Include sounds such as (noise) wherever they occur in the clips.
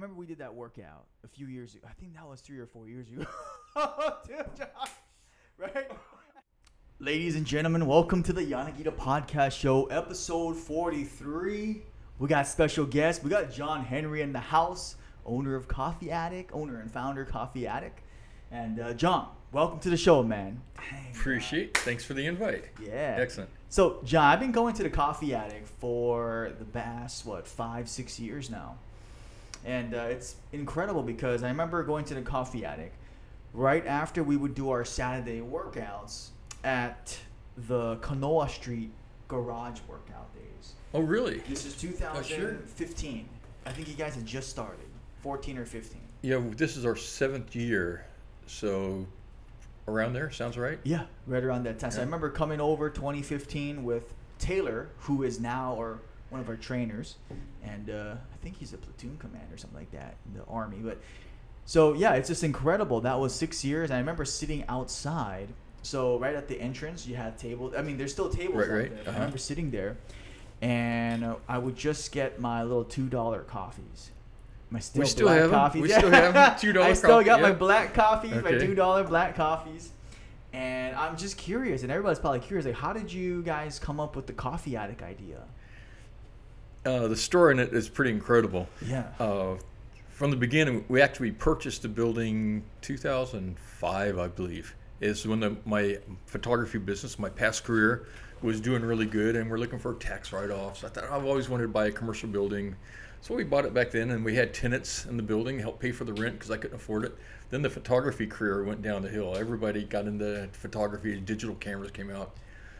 remember we did that workout a few years ago. I think that was three or four years ago. (laughs) Dude, Josh, right? Ladies and gentlemen, welcome to the Yanagita Podcast Show, episode 43. We got special guests. We got John Henry in the house, owner of Coffee Attic, owner and founder Coffee Attic. And uh, John, welcome to the show, man. Dang, Appreciate. Thanks for the invite. Yeah. Excellent. So, John, I've been going to the Coffee Attic for the past, what, five, six years now. And uh, it's incredible because I remember going to the Coffee Attic right after we would do our Saturday workouts at the Kanoa Street garage workout days. Oh, really? This is Oh, sure. 2015. I think you guys had just started, 14 or 15. Yeah, this is our seventh year, so around there sounds right. Yeah, right around that time. So I remember coming over 2015 with Taylor, who is now our one of our trainers, and uh, I think he's a platoon commander or something like that in the army. But so yeah, it's just incredible. That was six years. I remember sitting outside. So right at the entrance, you had tables. I mean, there's still tables Right, right. there. I Uh-huh. remember sitting there, and uh, I would just get my little two dollar coffees. My still, still black have coffees. We still (laughs) have. $2 coffees. I still coffee, got my black coffees, my two dollar black coffees. And I'm just curious, and everybody's probably curious, like, how did you guys come up with the coffee attic idea? Uh, the story in it is pretty incredible. Yeah. Uh, from the beginning, we actually purchased the building 2005, I believe. Is when the, my photography business, my past career, was doing really good, and we're looking for tax write-offs. I thought I've always wanted to buy a commercial building, so we bought it back then, and we had tenants in the building help pay for the rent because I couldn't afford it. Then the photography career went down the hill. Everybody got into photography. Digital cameras came out,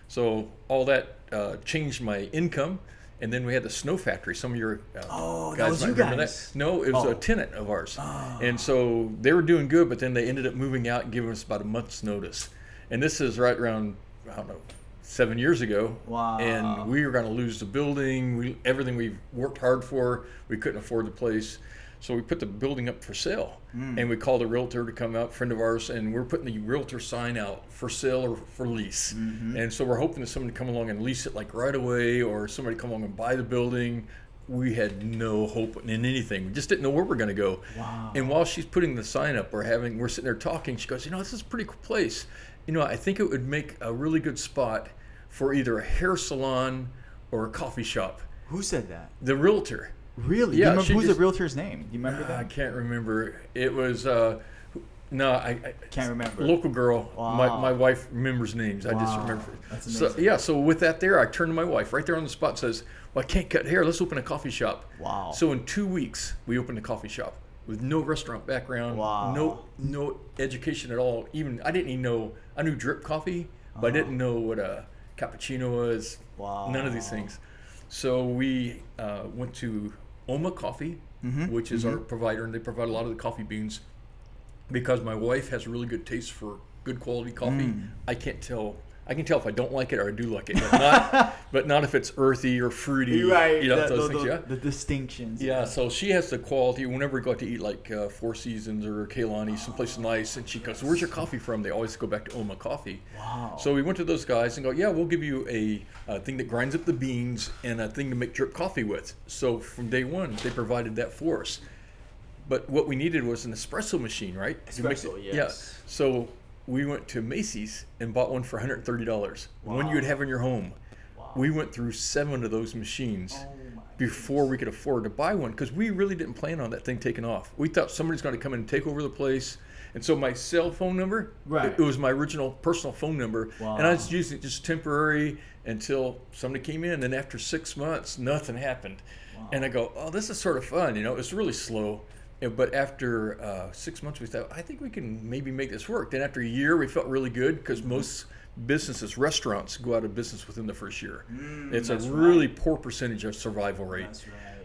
so all that uh, changed my income. And then we had the snow factory. Some of your uh, Oh, guys might remember guys. that. No, it was Oh. a tenant of ours. And so they were doing good, but then they ended up moving out and giving us about a month's notice. And this is right around, I don't know, seven years ago. Wow. And we were going to lose the building. We everything we've worked hard for, we couldn't afford the place. So we put the building up for sale. Mm. And we called a realtor to come out, friend of ours, and we're putting the realtor sign out for sale or for lease. Mm-hmm. And so we're hoping that someone to come along and lease it like right away or somebody come along and buy the building. We had no hope in anything. We just didn't know where we're going to go. Wow. And while she's putting the sign up, we're having we're sitting there talking. She goes, "You know, this is a pretty cool place. You know, I think it would make a really good spot for either a hair salon or a coffee shop." Who said that? The realtor. Really? Yeah, Do you who's just- the realtor's name? Do you remember that? I can't remember. It was uh, no, I, I Can't remember. Local girl. Wow. My, my wife remembers names. I just remember. that's So yeah. So with that there, I turned to my wife right there on the spot. Says, "Well, I can't cut hair. Let's open a coffee shop." Wow. So in two weeks, we opened a coffee shop with no restaurant background. Wow. No no education at all. Even I didn't even know. I knew drip coffee, but I didn't know what a cappuccino was. Wow. None of these things. So we uh, went to Oma Coffee, Mm-hmm. which is our provider, and they provide a lot of the coffee beans. Because my wife has a really good taste for good quality coffee, Mm. I can't tell. I can tell if I don't like it or I do like it, but not, (laughs) but not if it's earthy or fruity. Right. You know, the, those the- things, yeah. the distinctions. Yeah, so she has the quality. Whenever we go out to eat like uh, Four Seasons or Kailani, someplace nice, and she goes, "Where's your coffee from?" They always go back to Oma Coffee. Wow. So we went to those guys and go, "Yeah, we'll give you a, a thing that grinds up the beans and a thing to make drip coffee with." So from day one, they provided that for us. But what we needed was an espresso machine, right? Espresso, it- yes. Yeah. So we went to Macy's and bought one for $130. One you would have in your home. Wow. We went through seven of those machines Oh before we could afford to buy one because we really didn't plan on that thing taking off. We thought somebody's going to come in and take over the place. And so my cell phone number, Right. it, it was my original personal phone number. And I Wow. was using it just temporary until somebody came in. And after six months, nothing happened. And I go, oh, this is sort of fun. You know, it's really slow. But after uh, six months, we thought, I think we can maybe make this work. Then after a year, we felt really good because Mm-hmm. most businesses, restaurants, go out of business within the first year. it's a Mm, really poor percentage of survival rate. Right.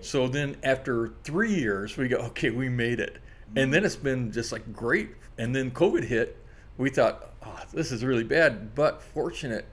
So then after three years, we go, okay, we made it. And then it's been just like great. And then COVID hit. We thought, oh, this is really bad. But fortunate,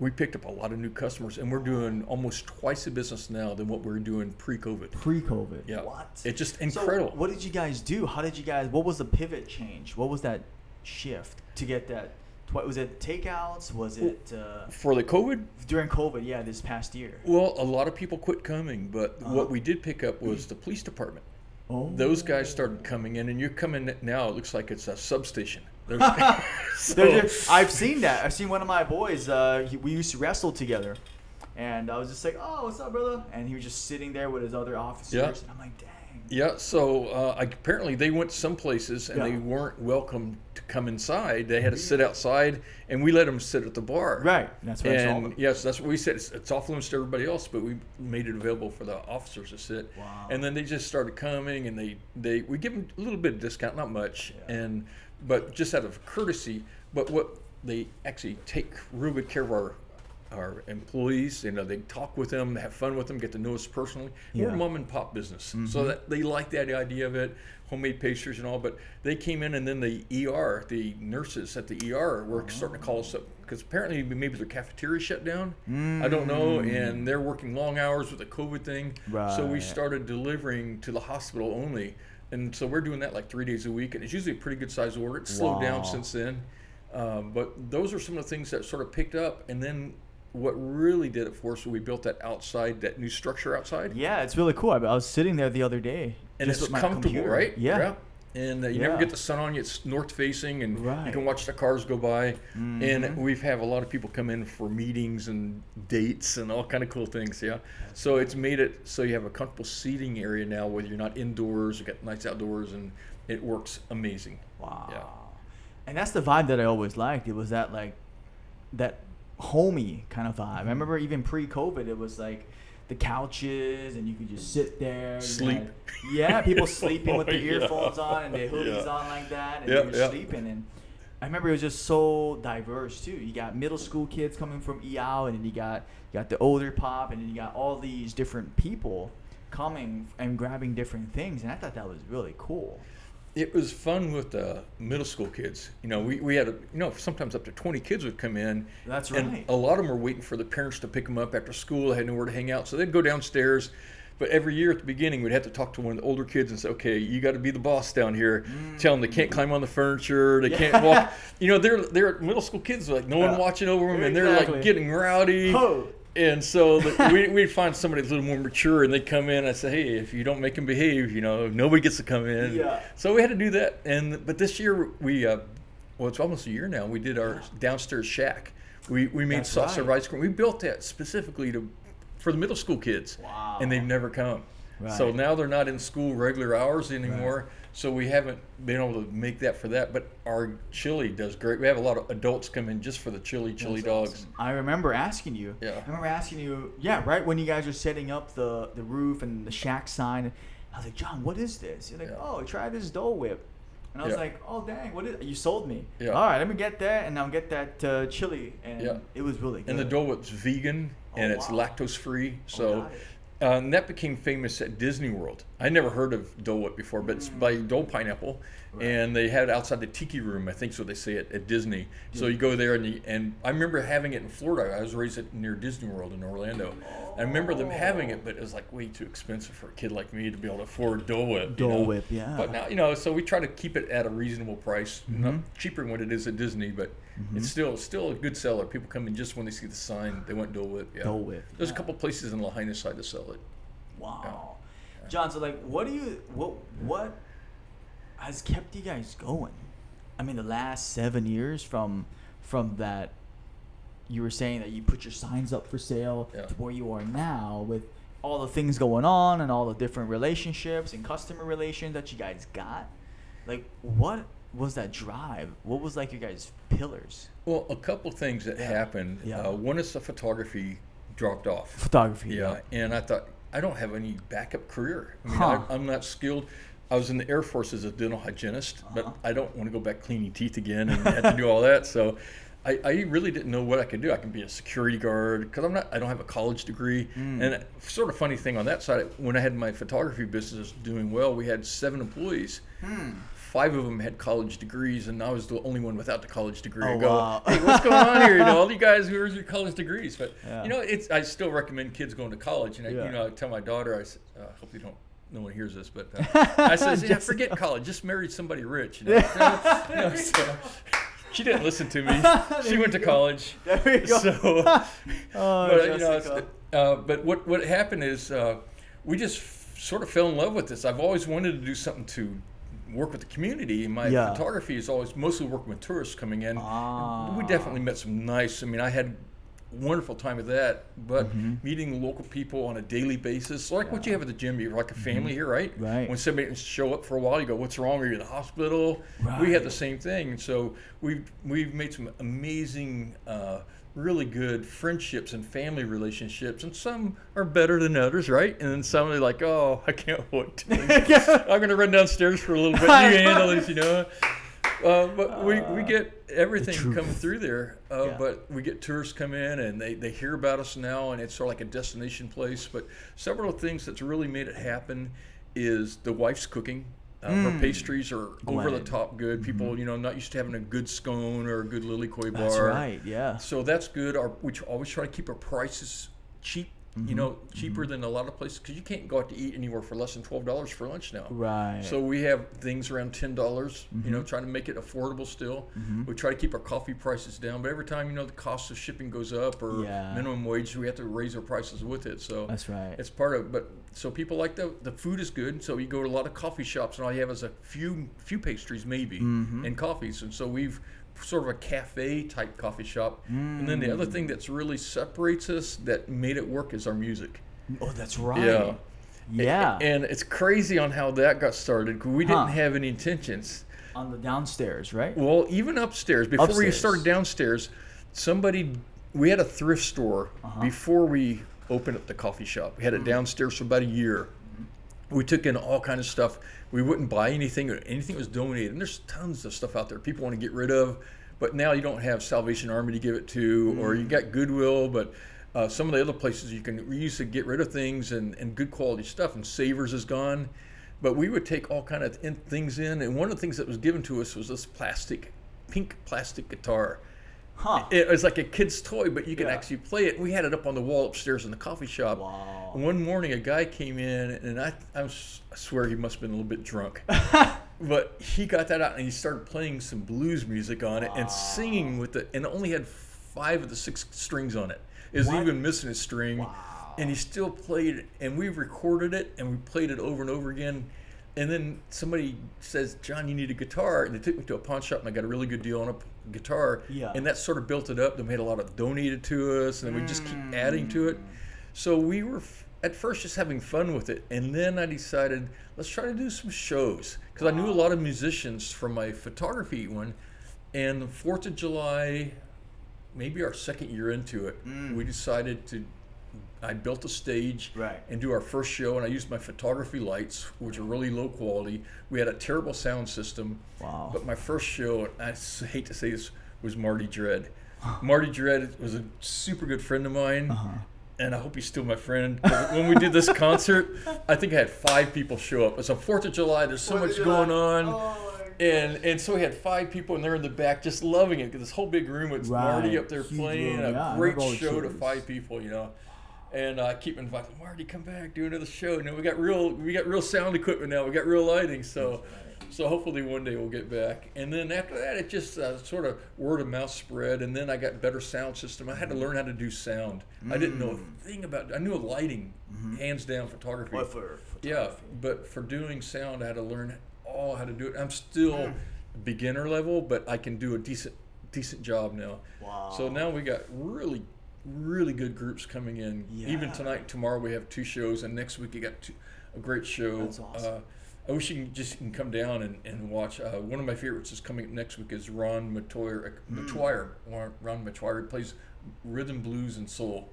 we picked up a lot of new customers and we're doing almost twice the business now than what we were doing pre COVID. Pre-COVID. Yeah. What? It's just So incredible. what did you guys do? How did you guys? What was the pivot change? What was that shift to get that? tw- Was it takeouts? Was it uh, For the COVID, during COVID? Yeah, this past year. well, a lot of people quit coming. But Uh-huh. what we did pick up was the police department. Oh. those guys started coming in, and you're coming now. It looks like it's a substation. There's, (laughs) so- just- I've seen that. I've seen one of my boys. Uh, he, we used to wrestle together, and I was just like, "Oh, what's up, brother?" And he was just sitting there with his other officers, Yeah. and I'm like, "Dang." Yeah, so uh, apparently they went some places and Yeah. they weren't welcome to come inside. They had to sit outside, and we let them sit at the bar. Right. That's what. And yes, that's what we said. It's, it's off limits to everybody else, but we made it available for the officers to sit. Wow. And then they just started coming, and they they we give them a little bit of discount, not much, Yeah. and but just out of courtesy. But what they actually take real good care of our our employees. You know, they talk with them, have fun with them, get to know us personally. We're Mm-hmm. a mom and pop business, so that they like that idea of it, homemade pastries and all. But they came in, and then the ER, the nurses at the ER, were starting to call us up because apparently maybe their cafeteria shut down. I don't know, and they're working long hours with the COVID thing. So we started delivering to the hospital only. And so we're doing that like three days a week, and it's usually a pretty good size order. It's slowed Wow. down since then, um, but those are some of the things that sort of picked up. And then what really did it for us was we built that outside, that new structure outside, Yeah, it's really cool. I, I was sitting there the other day, and just it's comfortable, computer. right? Yeah. And uh, you Yeah. never get the sun on you. It's north facing, and Right. you can watch the cars go by. Mhm. And we've have a lot of people come in for meetings and dates and all kind of cool things. Yeah. So it's made it so you have a comfortable seating area now, whether you're not indoors, you got nice outdoors, and it works amazing. Wow. Yeah. And that's the vibe that I always liked. It was that like that homey kind of vibe. I remember even pre-COVID, it was like the couches and you could just sit there. Sleep. had- yeah, people (laughs) (laughs) sleeping with their the yeah. earphones on and their hoodies Yeah. on like that, and Yeah, you're yeah. sleeping. And I remember it was just so diverse too. You got middle school kids coming from EAL, and then you got you got the older pop, and then you got all these different people coming and grabbing different things. And I thought that was really cool. It was fun with the middle school kids. You know, we, we had, a, you know, sometimes up to 20 kids would come in. That's right. and a lot of them were waiting for the parents to pick them up after school. They had nowhere to hang out. So they'd go downstairs. But every year at the beginning, we'd have to talk to one of the older kids and say, okay, you got to be the boss down here. Mm. Tell them they can't climb on the furniture. They can't walk. You know, they're, they're middle school kids, like no one Yeah. watching over them. And they're like getting rowdy. And so the, (laughs) we, we'd find somebody a little more mature, and they'd come in. and I'd say, "Hey, if you don't make them behave, you know, nobody gets to come in." Yeah. So we had to do that. And but this year we, uh, well, it's almost a year now. We did our downstairs shack. We we made That's serve right. ice cream. We built that specifically to for the middle school kids, Wow. and they've never come. right. So now they're not in school regular hours anymore. So we haven't been able to make that for that. But our chili does great. We have a lot of adults come in just for the chili chili That's dogs. awesome. I remember asking you. Yeah. I remember asking you. Yeah, right when you guys were setting up the the roof and the shack sign. I was like, John, what is this? You're like, Yeah. oh, try this Dole Whip. And I was Yeah. like, oh dang, what is? You sold me. Yeah. All right, let me get that, and I'll get that uh, chili, and Yeah. it was really good. And the Dole Whip's vegan and Oh, it's lactose free. Oh, So it. Uh, and that became famous at Disney World. I never heard of Dole Whip before, but it's by Dole Pineapple. Right. And they had it outside the Tiki Room, I think what they say it at Disney. So you go there and you, and I remember having it in Florida. I was raised near Disney World in Orlando. I remember them having it, but it was like way too expensive for a kid like me to be able to afford Dole Whip. you Dole know? Whip, yeah. But now you know, so we try to keep it at a reasonable price, not Mhm. cheaper than what it is at Disney, but Mm-hmm. it's still still a good seller. People come in just when they see the sign, they want Dole Whip. Yeah. Dole Whip, There's yeah. a couple places in Lahaina side to sell it. Wow. John, so like, what do you what what has kept you guys going? I mean, the last seven years from from that you were saying that you put your signs up for sale Yeah. to where you are now with all the things going on and all the different relationships and customer relations that you guys got. Like, what was that drive? What was like your guys' pillars? Well, a couple things that Yeah. happened. Yeah. Uh, one is the photography dropped off. Photography. Yeah, and I thought I don't have any backup career. I mean, Huh. I, I'm not skilled. I was in the Air Force as a dental hygienist, Uh-huh. but I don't want to go back cleaning teeth again and have to do all that. So, I, I really didn't know what I could do. I can be a security guard because I'm not. I don't have a college degree. Mm. And sort of funny thing on that side, when I had my photography business doing well, we had seven employees. Hmm. Five of them had college degrees, and I was the only one without the college degree. Oh, I go, wow. hey, what's going on here? You know, all (laughs) you guys, where's your college degrees? But Yeah. you know, it's. I still recommend kids going to college, and I, Yeah. you know, I tell my daughter, I uh, hope you don't. No one hears this, but uh, (laughs) I says, yeah, forget (laughs) college. Just marry somebody rich. You know? You know, so, she didn't listen to me. She went to college. There we go. So, oh, but, you know, uh, but what what happened is uh, we just sort of fell in love with this. I've always wanted to do something to work with the community. My Yeah. photography is always mostly working with tourists coming in. Ah. We definitely met some nice. I mean, I had wonderful time with that. But Mm-hmm. meeting local people on a daily basis, like what you have at the gym, you're like a family here, right? Mm-hmm. Right. When somebody doesn't show up for a while, you go, "What's wrong? Are you in the hospital?" We had the same thing, and so we've we've made some amazing. Uh, Really good friendships and family relationships, and some are better than others, right? And then some are like, "Oh, I can't wait. (laughs) I'm gonna run downstairs for a little bit. You handle this, you know." Uh, but we, we get everything coming through there. Uh, Yeah. But we get tourists come in and they, they hear about us now, and it's sort of like a destination place. But several things that's really made it happen is the wife's cooking. Uh, Her pastries are over the top good. People, you know, not used to having a good scone or a good lilikoi bar. That's right. Yeah. So that's good. Our, we always try to keep our prices cheap. Mm-hmm. You know, cheaper than a lot of places because you can't go out to eat anywhere for less than twelve dollars for lunch now. Right. So we have things around ten dollars. You Mm-hmm. know, trying to make it affordable still. We try to keep our coffee prices down, but every time you know the cost of shipping goes up or Yeah. minimum wage, we have to raise our prices with it. So That's right. it's part of. But so people like the the food is good. So you go to a lot of coffee shops, and all you have is a few few pastries maybe Mm-hmm. and coffees. And so we've sort of a cafe type coffee shop. And then the other thing that's really separates us that made it work is our music. oh, that's right. Yeah. Yeah. And it's crazy on how that got started 'cause we didn't have any intentions. On the downstairs, right? Well, even upstairs, before we started downstairs, somebody, we had a thrift store Uh-huh. before we opened up the coffee shop. We had Mm-hmm. it downstairs for about a year. We took in all kind of stuff. We wouldn't buy anything, or anything was donated. And there's tons of stuff out there people want to get rid of. But now you don't have Salvation Army to give it to, or Mm. you got Goodwill, but uh, some of the other places you can use to get rid of things and, and good quality stuff. And Savers is gone. But we would take all kind of in, things in, and one of the things that was given to us was this plastic, pink plastic guitar. Huh. It was like a kid's toy, but you could Yeah. actually play it. We had it up on the wall upstairs in the coffee shop. Wow. One morning, a guy came in, and I, I, swear he must have been a little bit drunk. (laughs) but he got that out, and he started playing some blues music on it and singing with it, and it only had five of the six strings on it. It was What? even missing a string, and he still played it. And we recorded it, and we played it over and over again. And then somebody says, "John, you need a guitar," and they took me to a pawn shop, and I got a really good deal on a guitar. Yeah. And that sort of built it up. They made a lot of donated to us, and we just keep adding to it. So we were f- at first just having fun with it, and then I decided let's try to do some shows because I knew a lot of musicians from my photography one. And the Fourth of July, maybe our second year into it, mm. we decided to. I built a stage Right. and do our first show, and I used my photography lights, which are really low quality. We had a terrible sound system. Wow. But my first show, I hate to say this, was Marty Dread. Marty Dread was a super good friend of mine, Uh-huh. and I hope he's still my friend. when we did this concert, I think I had five people show up. It's a Fourth of July. There's so much going on. And and so we had five people, and they're in the back just loving it. 'cause This whole big room, it's Marty up there Huge playing room, a yeah, great remember all the show to five people, you know. And I keep inviting Marty, come back, do another show. Know, we got real, we got real sound equipment now. We got real lighting, so so hopefully one day we'll get back. And then after that, it just uh, sort of word of mouth spread. And then I got better sound system. I had to learn how to do sound. I didn't know a mm. thing about. I knew lighting, mm-hmm. hands down, photography. For? Yeah, but for doing sound, I had to learn all how to do it. I'm still mm. beginner level, but I can do a decent decent job now. Wow. So now we got really really good groups coming in. Even tonight, tomorrow we have two shows, and next week you got two, a great show. That's awesome. Uh, I wish you can just can come down and, and watch. Uh, one of my favorites is coming up next week is Ron Matoyer. Hmm. Matoyer. Ron- Ron Matoyer plays rhythm, blues, and soul.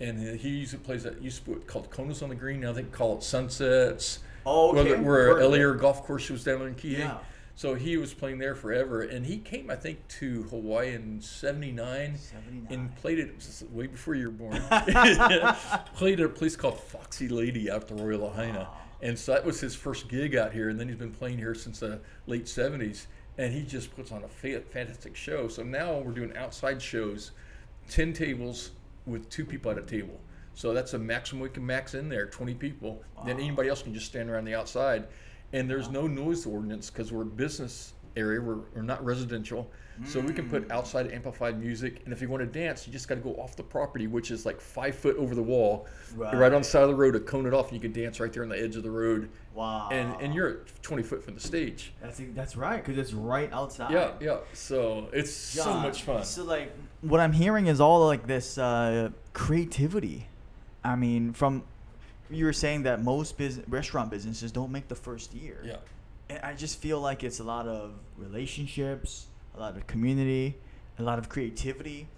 And he usually plays that used to be called Konos on the Green. Now they call it Sunsets. Oh, okay. Where, where Heard of it. Elleair Golf Course was down there in Kihei. Yeah. So he was playing there forever, and he came, I think, to Hawaii in '79 79. and played it way before you were born. (laughs) (laughs) played at a place called Foxy Lady out at the Royal Lahaina, and so that was his first gig out here. And then he's been playing here since the late '70s, and he just puts on a fa- fantastic show. So now we're doing outside shows, ten tables with two people at a table. So that's a maximum we can max in there, 20 people. Then anybody else can just stand around the outside. And there's no noise ordinance because we're a business area. We're, we're not residential. So we can Mm. put outside amplified music. And if you want to dance, you just got to go off the property, which is like five foot over the wall, right, on the side of the road to cone it off. And you can dance right there on the edge of the road. Wow. And, and you're at 20 foot from the stage. That's that's right because it's right outside. Yeah, yeah. So it's so much fun. So like, what I'm hearing is all like this uh, creativity. I mean, from you were saying that most business restaurant businesses don't make the first year. Yeah. And I just feel like it's a lot of relationships, a lot of community, a lot of creativity.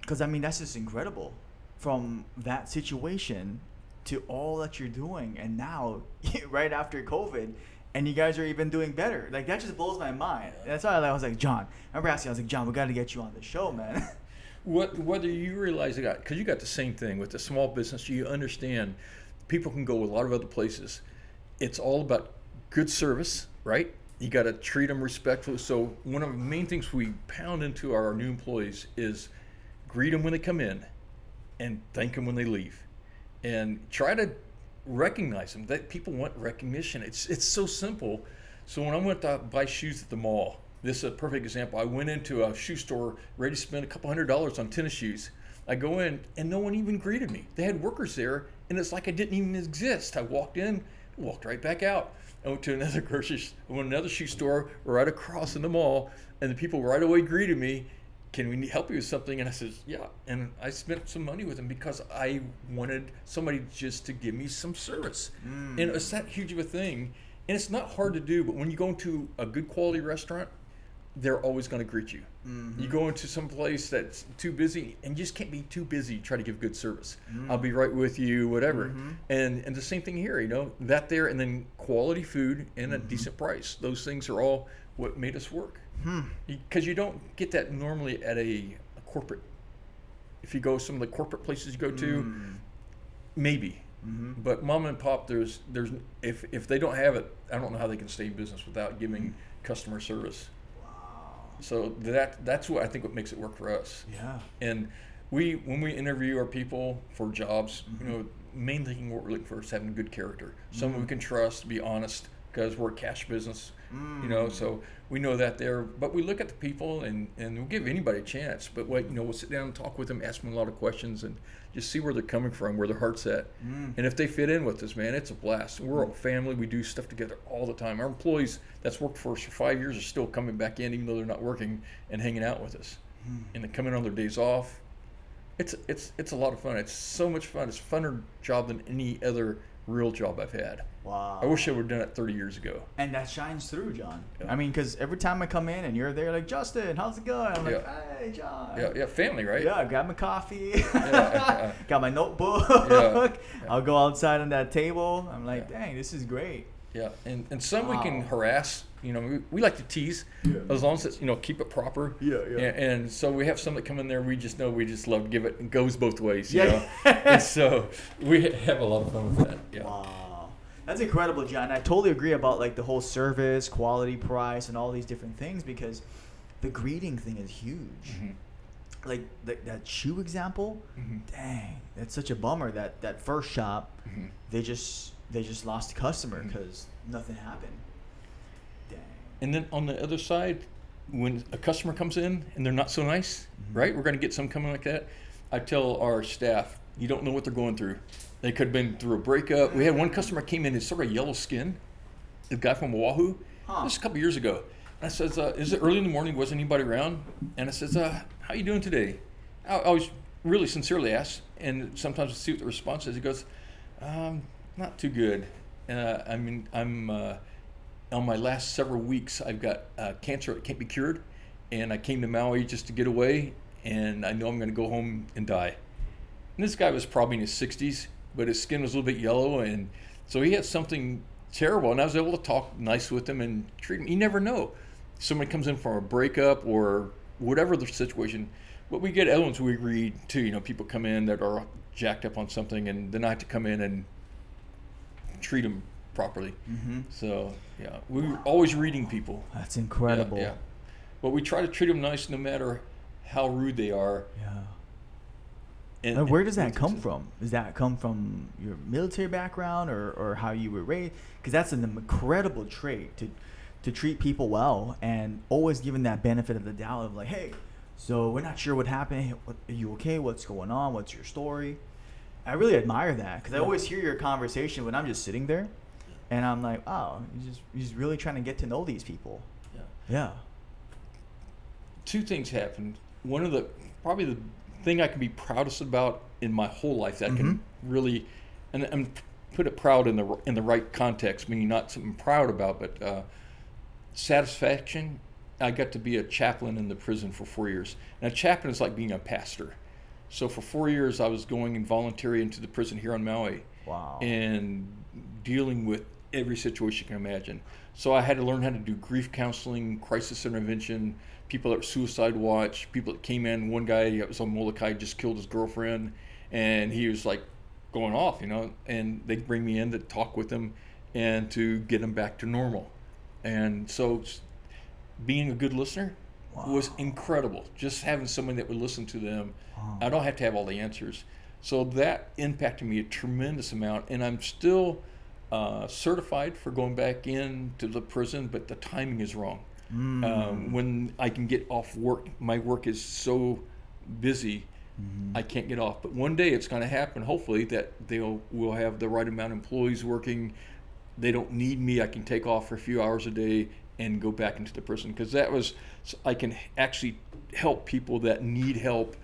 Because I mean, that's just incredible. From that situation to all that you're doing, and now (laughs) right after COVID, and you guys are even doing better. Like that just blows my mind. And that's why I was like, John. I remember asking, I was like, John, we got to get you on the show, man. (laughs) What whether you realize it got because you got the same thing with the small business, you understand people can go a lot of other places. It's all about good service, right? You got to treat them respectfully. So one of the main things we pound into our new employees is greet them when they come in, and thank them when they leave, and try to recognize them. That people want recognition. It's it's so simple. So when I went to buy shoes at the mall, this is a perfect example. I went into a shoe store ready to spend a couple hundred dollars on tennis shoes. I go in and no one even greeted me. They had workers there, and it's like I didn't even exist. I walked in, walked right back out. I went to another (laughs) grocery, I went to another shoe store right across in the mall, and the people right away greeted me. Can we help you with something? And I says, yeah. And I spent some money with them because I wanted somebody just to give me some service. Hmm. And it's that huge of a thing. And it's not hard to do, but when you go into a good quality restaurant, they're always going to greet you. Mm-hmm. You go into some place that's too busy, and you just can't be too busy to try to give good service. Mm. I'll be right with you, whatever. Mm-hmm. And and the same thing here, you know, that there, and then quality food and a mm-hmm. decent price. Those things are all what made us work. Hmm. Because you don't get that normally at a, a corporate. If you go some of the corporate places you go to, mm. maybe. But mom and pop, there's there's if if they don't have it, I don't know how they can stay in business without giving mm. customer service. So that that's what I think what makes it work for us. Yeah. And we when we interview our people for jobs, you mm-hmm. know, main thing what we're looking for is having good character, someone mm-hmm. we can trust, be honest, because we're a cash business. You know, mm. so we know that there. But we look at the people and and we'll give anybody a chance. But what you know, we'll sit down and talk with them, ask them a lot of questions, and just see where they're coming from, where their heart's at. Mm. And if they fit in with us, man, it's a blast. We're a mm. family. We do stuff together all the time. Our employees that's worked for us for five years are still coming back in, even though they're not working, and hanging out with us, and then coming on their days off. It's it's it's a lot of fun. It's so much fun. It's a funner job than any other real job I've had. Wow. I wish I would have done it 30 years ago. And that shines through, John. Yeah. I mean, because every time I come in and you're there, like Justin, how's it going? I'm like, hey, John. Yeah, yeah, family, right? Yeah, I grab my coffee. yeah. (laughs) Got my notebook. Yeah. (laughs) I'll go outside on that table. I'm like, Yeah. dang, this is great. Yeah, and, and some we can harass. You know, we, we like to tease Yeah. as long as it's you know keep it proper. Yeah, yeah. And, and so we have some that come in there. We just know we just love to give it. It goes both ways. You Yeah. know? and so we have a lot of fun with that. Yeah. Wow. That's incredible, John. I totally agree about like the whole service, quality, price, and all these different things because the greeting thing is huge. Mhm. Like th- that shoe example, Mhm. dang, that's such a bummer that that first shop Mhm. they just they just lost a customer because nothing happened. Dang. And then on the other side, when a customer comes in and they're not so nice, right? We're going to get some coming like that. I tell our staff, you don't know what they're going through. They could have been through a breakup. We had one customer came in, his sort of yellow skin, the guy from Oahu, Huh. just a couple years ago. And I says, uh, is it early in the morning? Wasn't anybody around? And I says, uh, how you doing today? I I always really sincerely ask, and sometimes I see what the response is. He goes, um, not too good. Uh, I mean, I'm uh, on my last several weeks. I've got uh, cancer that can't be cured, and I came to Maui just to get away, and I know I'm going to go home and die. And this guy was probably in his 60s, but his skin was a little bit yellow, and so he had something terrible. And I was able to talk nice with him and treat him. You never know. Someone comes in from a breakup or whatever the situation. But we get ones we read too. You know, people come in that are jacked up on something, and then I have to come in and treat them properly. Mm-hmm. So yeah, we're always reading people. That's incredible. Yeah, But we try to treat them nice, no matter how rude they are. Yeah. And, And where does that come from? Does that come from your military background or, or how you were raised? Because that's an incredible trait to to treat people well and always giving that benefit of the doubt of like, hey, so we're not sure what happened. Are you okay? What's going on? What's your story? I really admire that because I always hear your conversation when I'm just sitting there, and I'm like, oh, he's just he's really trying to get to know these people. Yeah. Yeah. Two things happened. One of the probably the thing I can be proudest about in my whole life that I can really, and, and put it proud in the in the right context, meaning not something proud about, but uh, satisfaction. I got to be a chaplain in the prison for four years. And a chaplain is like being a pastor. So for four years, I was going and volunteering into the prison here on Maui Wow. and dealing with every situation you can imagine. So I had to learn how to do grief counseling, crisis intervention, people that were suicide watch, people that came in. One guy that was on Molokai just killed his girlfriend, and he was like going off, you know. And they'd bring me in to talk with him and to get him back to normal. And so, being a good listener was incredible. Just having someone that would listen to them. I don't have to have all the answers. So that impacted me a tremendous amount, and I'm still uh, certified for going back into the prison, but the timing is wrong. Um, when I can get off work, my work is so busy, I can't get off. But one day it's going to happen. Hopefully that they'll will have the right amount of employees working. They don't need me. I can take off for a few hours a day and go back into the prison because that was I can actually help people that need help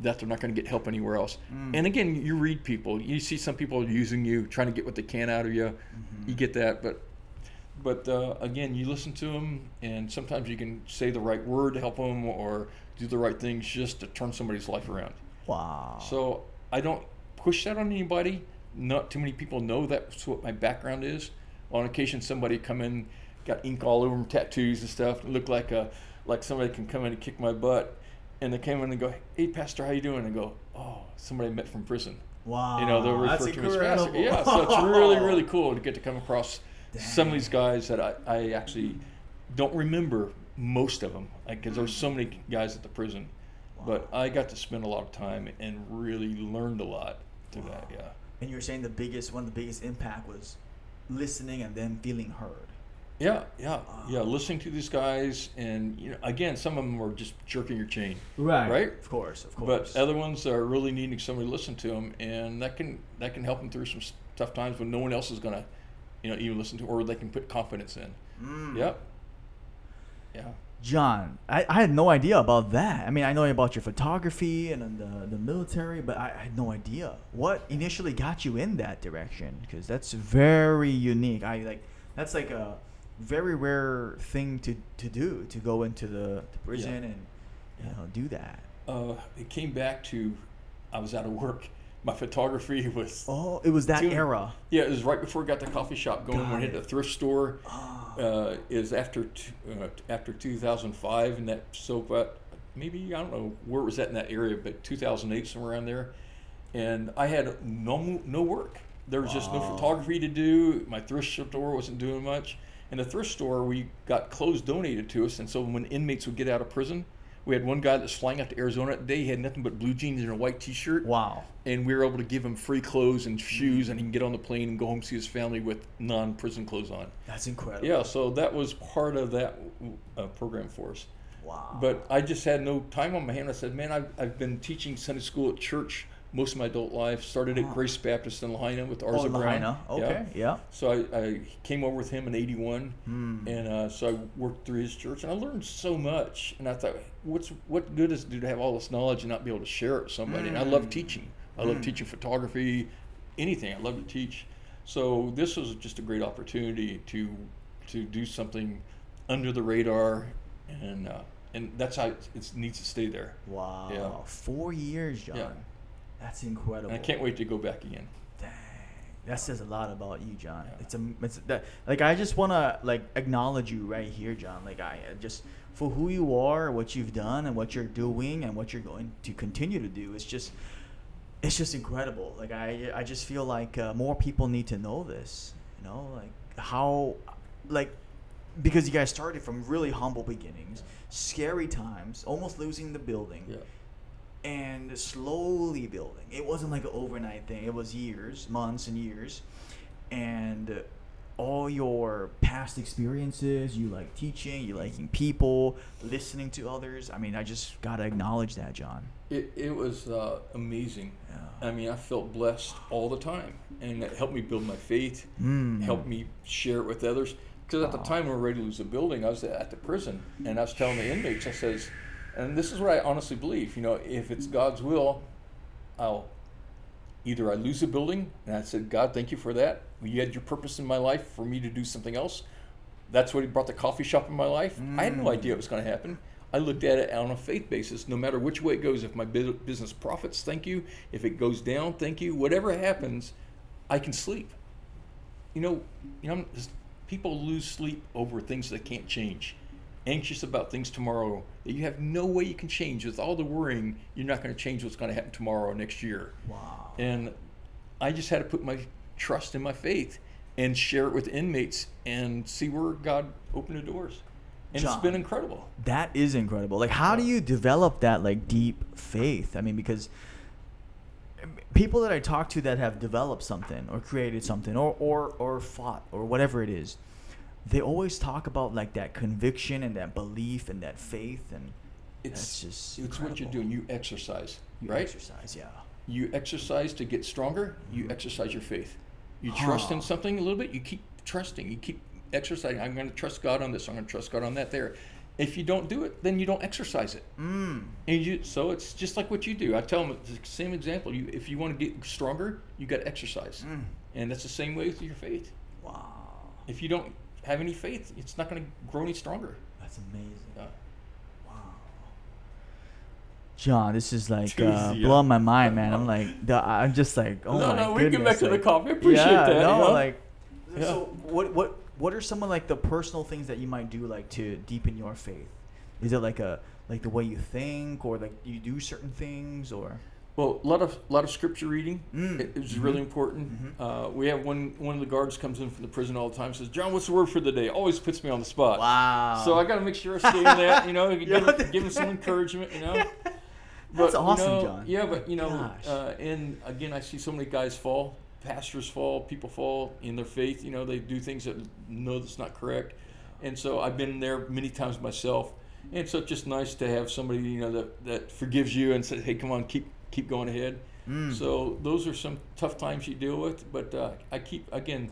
that they're not going to get help anywhere else. And again, you read people. You see some people using you, trying to get what they can out of you. You get that, but but uh, again, you listen to them, and sometimes you can say the right word to help them, or do the right things just to turn somebody's life around. wow. So I don't push that on anybody. Not too many people know that's what my background is. On occasion, somebody come in, got ink all over them, tattoos and stuff. It looked like a like somebody can come in and kick my butt, and they came in and go, "Hey, Pastor, how you doing?" And I go, "Oh, somebody I met from prison." wow. You know, they'll That's refer to me as pastor. Yeah, so it's really, really (laughs) cool to get to come across some of these guys that I, I actually don't remember most of them because there's hmm. so many guys at the prison. But I got to spend a lot of time and really learned a lot through that. Yeah. And you're saying the biggest one of the biggest impact was listening and then feeling heard. Yeah, yeah, yeah. Listening to these guys, and you know, again, some of them are just jerking your chain, Right. Right? Of course. Of course. but other ones are really needing somebody to listen to them, and that can that can help them through some tough times when no one else is gonna, you know, even listen to, or they can put confidence in. Mm. Yep. Yeah. John, I, I had no idea about that. I mean, I know about your photography and the, the military, but I, I had no idea what initially got you in that direction because that's very unique. I like that's like a very rare thing to, to do to go into the, the prison and you know do that. Uh, it came back to, I was out of work. My photography (laughs) was. Oh, it was that Dude. era. Yeah, it was right before I got the coffee shop going. Got when I hit the thrift store. Ah. uh, is after t- uh, after 2005 and that so but maybe I don't know where it was at in that area but 2008 somewhere around there and I had no no work there was just no photography to do my thrift store wasn't doing much and the thrift store we got clothes donated to us and so when inmates would get out of prison we had one guy that was flying out to Arizona that day he had nothing but blue jeans and a white t-shirt Wow. and we were able to give him free clothes and shoes and he can get on the plane and go home see his family with non-prison clothes on That's incredible. yeah, so that was part of that uh, program for us. Wow. But I just had no time on my hand. I said, man, I've, I've been teaching Sunday school at church most of my adult life. Started at Ah. Grace Baptist in Lahaina with oh, Arza Brown. Lahaina. Yeah. Okay. Yeah. So I, I came over with him in '81, Hmm. and uh, so I worked through his church, and I learned so much. And I thought, what's what good is it do to have all this knowledge and not be able to share it with somebody? And I love Mm. teaching. I love Mm. teaching photography, anything. I love to teach. So this was just a great opportunity to to do something under the radar, and uh, and that's how it, it needs to stay there. Wow. Yeah. Four years, John. Yeah. That's incredible. And I can't wait to go back again. Dang, that says a lot about you, John. Yeah. It's a, it's that, like I just want to like acknowledge you right here, John. Like I just for who you are, what you've done, and what you're doing, and what you're going to continue to do. It's just, it's just incredible. Like I, I just feel like uh, more people need to know this. You know, like how, like, because you guys started from really humble beginnings, scary times, almost losing the building Yeah. And slowly building. It wasn't like an overnight thing. It was years, months, and years. And all your past experiences. You like teaching. You liking people, listening to others. I mean, I just gotta acknowledge that, John. It, it was uh, amazing. Yeah. I mean, I felt blessed all the time, and it helped me build my faith, Mm. helped me share it with others. Because at the time we were ready to lose the building, I was at the prison, and I was telling the inmates, I says, and this is what I honestly believe. You know, if it's God's will, I'll either I lose a building, and I said, God, thank you for that. You had your purpose in my life for me to do something else. That's what He brought the coffee shop in my life. I had no Mm. idea it was going to happen. I looked at it on a faith basis. No matter which way it goes, if my business profits, thank you. If it goes down, thank you. Whatever happens, I can sleep. You know, you know, people lose sleep over things they can't change. Anxious about things tomorrow that you have no way you can change. With all the worrying, you're not going to change what's going to happen tomorrow or next year. Wow. And I just had to put my trust in my faith and share it with inmates and see where God opened the doors. And John. it's been incredible. That is incredible. Like, how do you develop that like deep faith? I mean, because people that I talk to that have developed something or created something or or or fought or whatever it is, they always talk about like that conviction and that belief and that faith and It's just it's what you're incredible. doing. You exercise, You right? exercise, yeah. You exercise to get stronger. You exercise your faith. You trust in something a little bit. You keep trusting. You keep exercising. I'm going to trust God on this. I'm going to trust God on that. There. If you don't do it, then you don't exercise it. Mm. And you, so it's just like what you do. I tell them it's the same example. You, if you want to get stronger, you got to exercise, Mm. and that's the same way with your faith. Wow. If you don't have any faith, it's not going to grow any stronger. That's amazing. Yeah. Wow. John, this is like Jeez, uh, yeah. blowing my mind, man. I'm (laughs) like, the, I'm just like, oh no, my no, we goodness. can get back to the like- coffee. I appreciate yeah, that. No, you know? like, Yeah. so what, what, what are some of like the personal things that you might do like to deepen your faith? Is it like a like the way you think, or like you do certain things, or? Well, a lot of lot of scripture reading Mm. it is Mhm. really important. Mhm. Uh, we have one one of the guards comes in from the prison all the time. Says, "John, what's the word for the day?" Always puts me on the spot. Wow. So I got to make sure I stay in that. You know, (laughs) give, him- give him some encouragement. You know. That's you awesome, know, John. Yeah, but you know, uh, and again, I see so many guys fall, pastors fall, people fall in their faith. You know, they do things that know that's not correct, and so I've been there many times myself. And so it's just nice to have somebody you know that, that forgives you and says, "Hey, come on, keep keep going ahead." Mm. So those are some tough times you deal with, but uh, I keep again,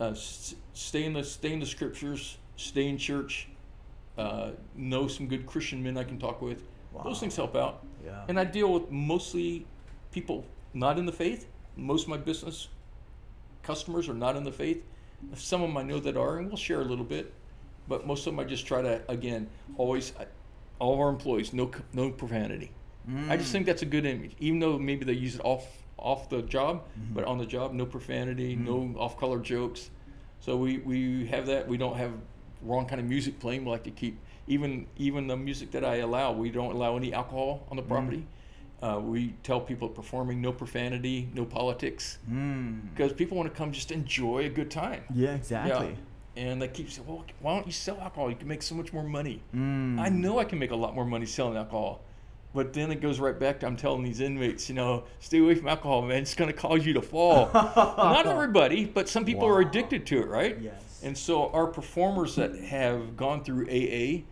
uh, s- stay in the stay in the scriptures, stay in church, uh, know some good Christian men I can talk with. Wow. Those things help out. yeah. And I deal with mostly people not in the faith. Most of my business customers are not in the faith. Some of them I know that are, and we'll share a little bit. But most of them I just try to again always all of our employees no no profanity. I just Mm. think that's a good image, even though maybe they use it off off the job, Mhm. but on the job no profanity, Mhm. no off color jokes. So we, we have that. We don't have wrong kind of music playing. We like to keep even even the music that I allow. We don't allow any alcohol on the property. Uh, we tell people performing no profanity, no politics, Mm. because people want to come just enjoy a good time. Yeah, exactly. And they keep saying, "Well, why don't you sell alcohol? You can make so much more money." Mm. I know I can make a lot more money selling alcohol. But then it goes right back to I'm telling these inmates, you know, stay away from alcohol, man. It's going to cause you to fall. (laughs) Not everybody, but some people are addicted to it, right? Yes. And so our performers that have gone through AA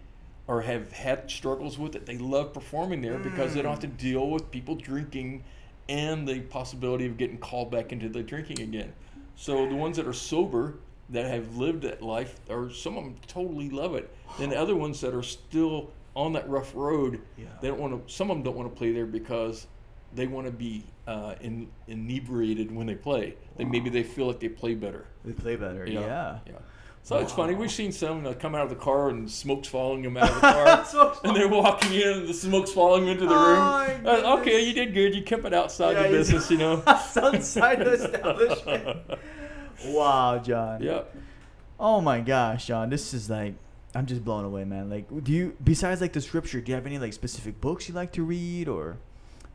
or have had struggles with it, they love performing there because they don't have to Mm. deal with people drinking and the possibility of getting called back into the drinking again. So the ones that are sober that have lived that life, or some of them totally love it. Then the other ones that are still on that rough road, Yeah. they don't want to. Some of them don't want to play there because they want to be uh, in, inebriated when they play. They maybe they feel like they play better. They play better. Yeah. Yeah. So it's funny. We've seen some that come out of the car and smoke's following them out of the (laughs) car. And they're walking in and the smoke's falling into the Oh, room. Uh, okay, you did good. You kept it outside Yeah, the business, you know. (laughs) outside the establishment. (laughs) Wow, John. yeah. Oh my gosh, John. This is like I'm just blown away, man. Like, do you besides like the scripture, do you have any like specific books you like to read or,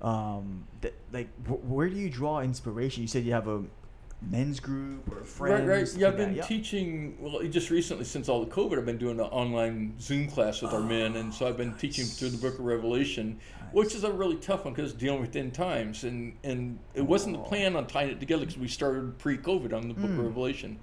um, that like wh- where do you draw inspiration? You said you have a men's group or friends. Right, right. Yeah, I've been that. teaching. Well, just recently, since all the COVID, I've been doing an online Zoom class with our men, and so I've been teaching through the Book of Revelation, which is a really tough one because it's dealing with end times, and and it wasn't the Oh. plan on tying it together because we started pre-COVID on the Book Mm. of Revelation,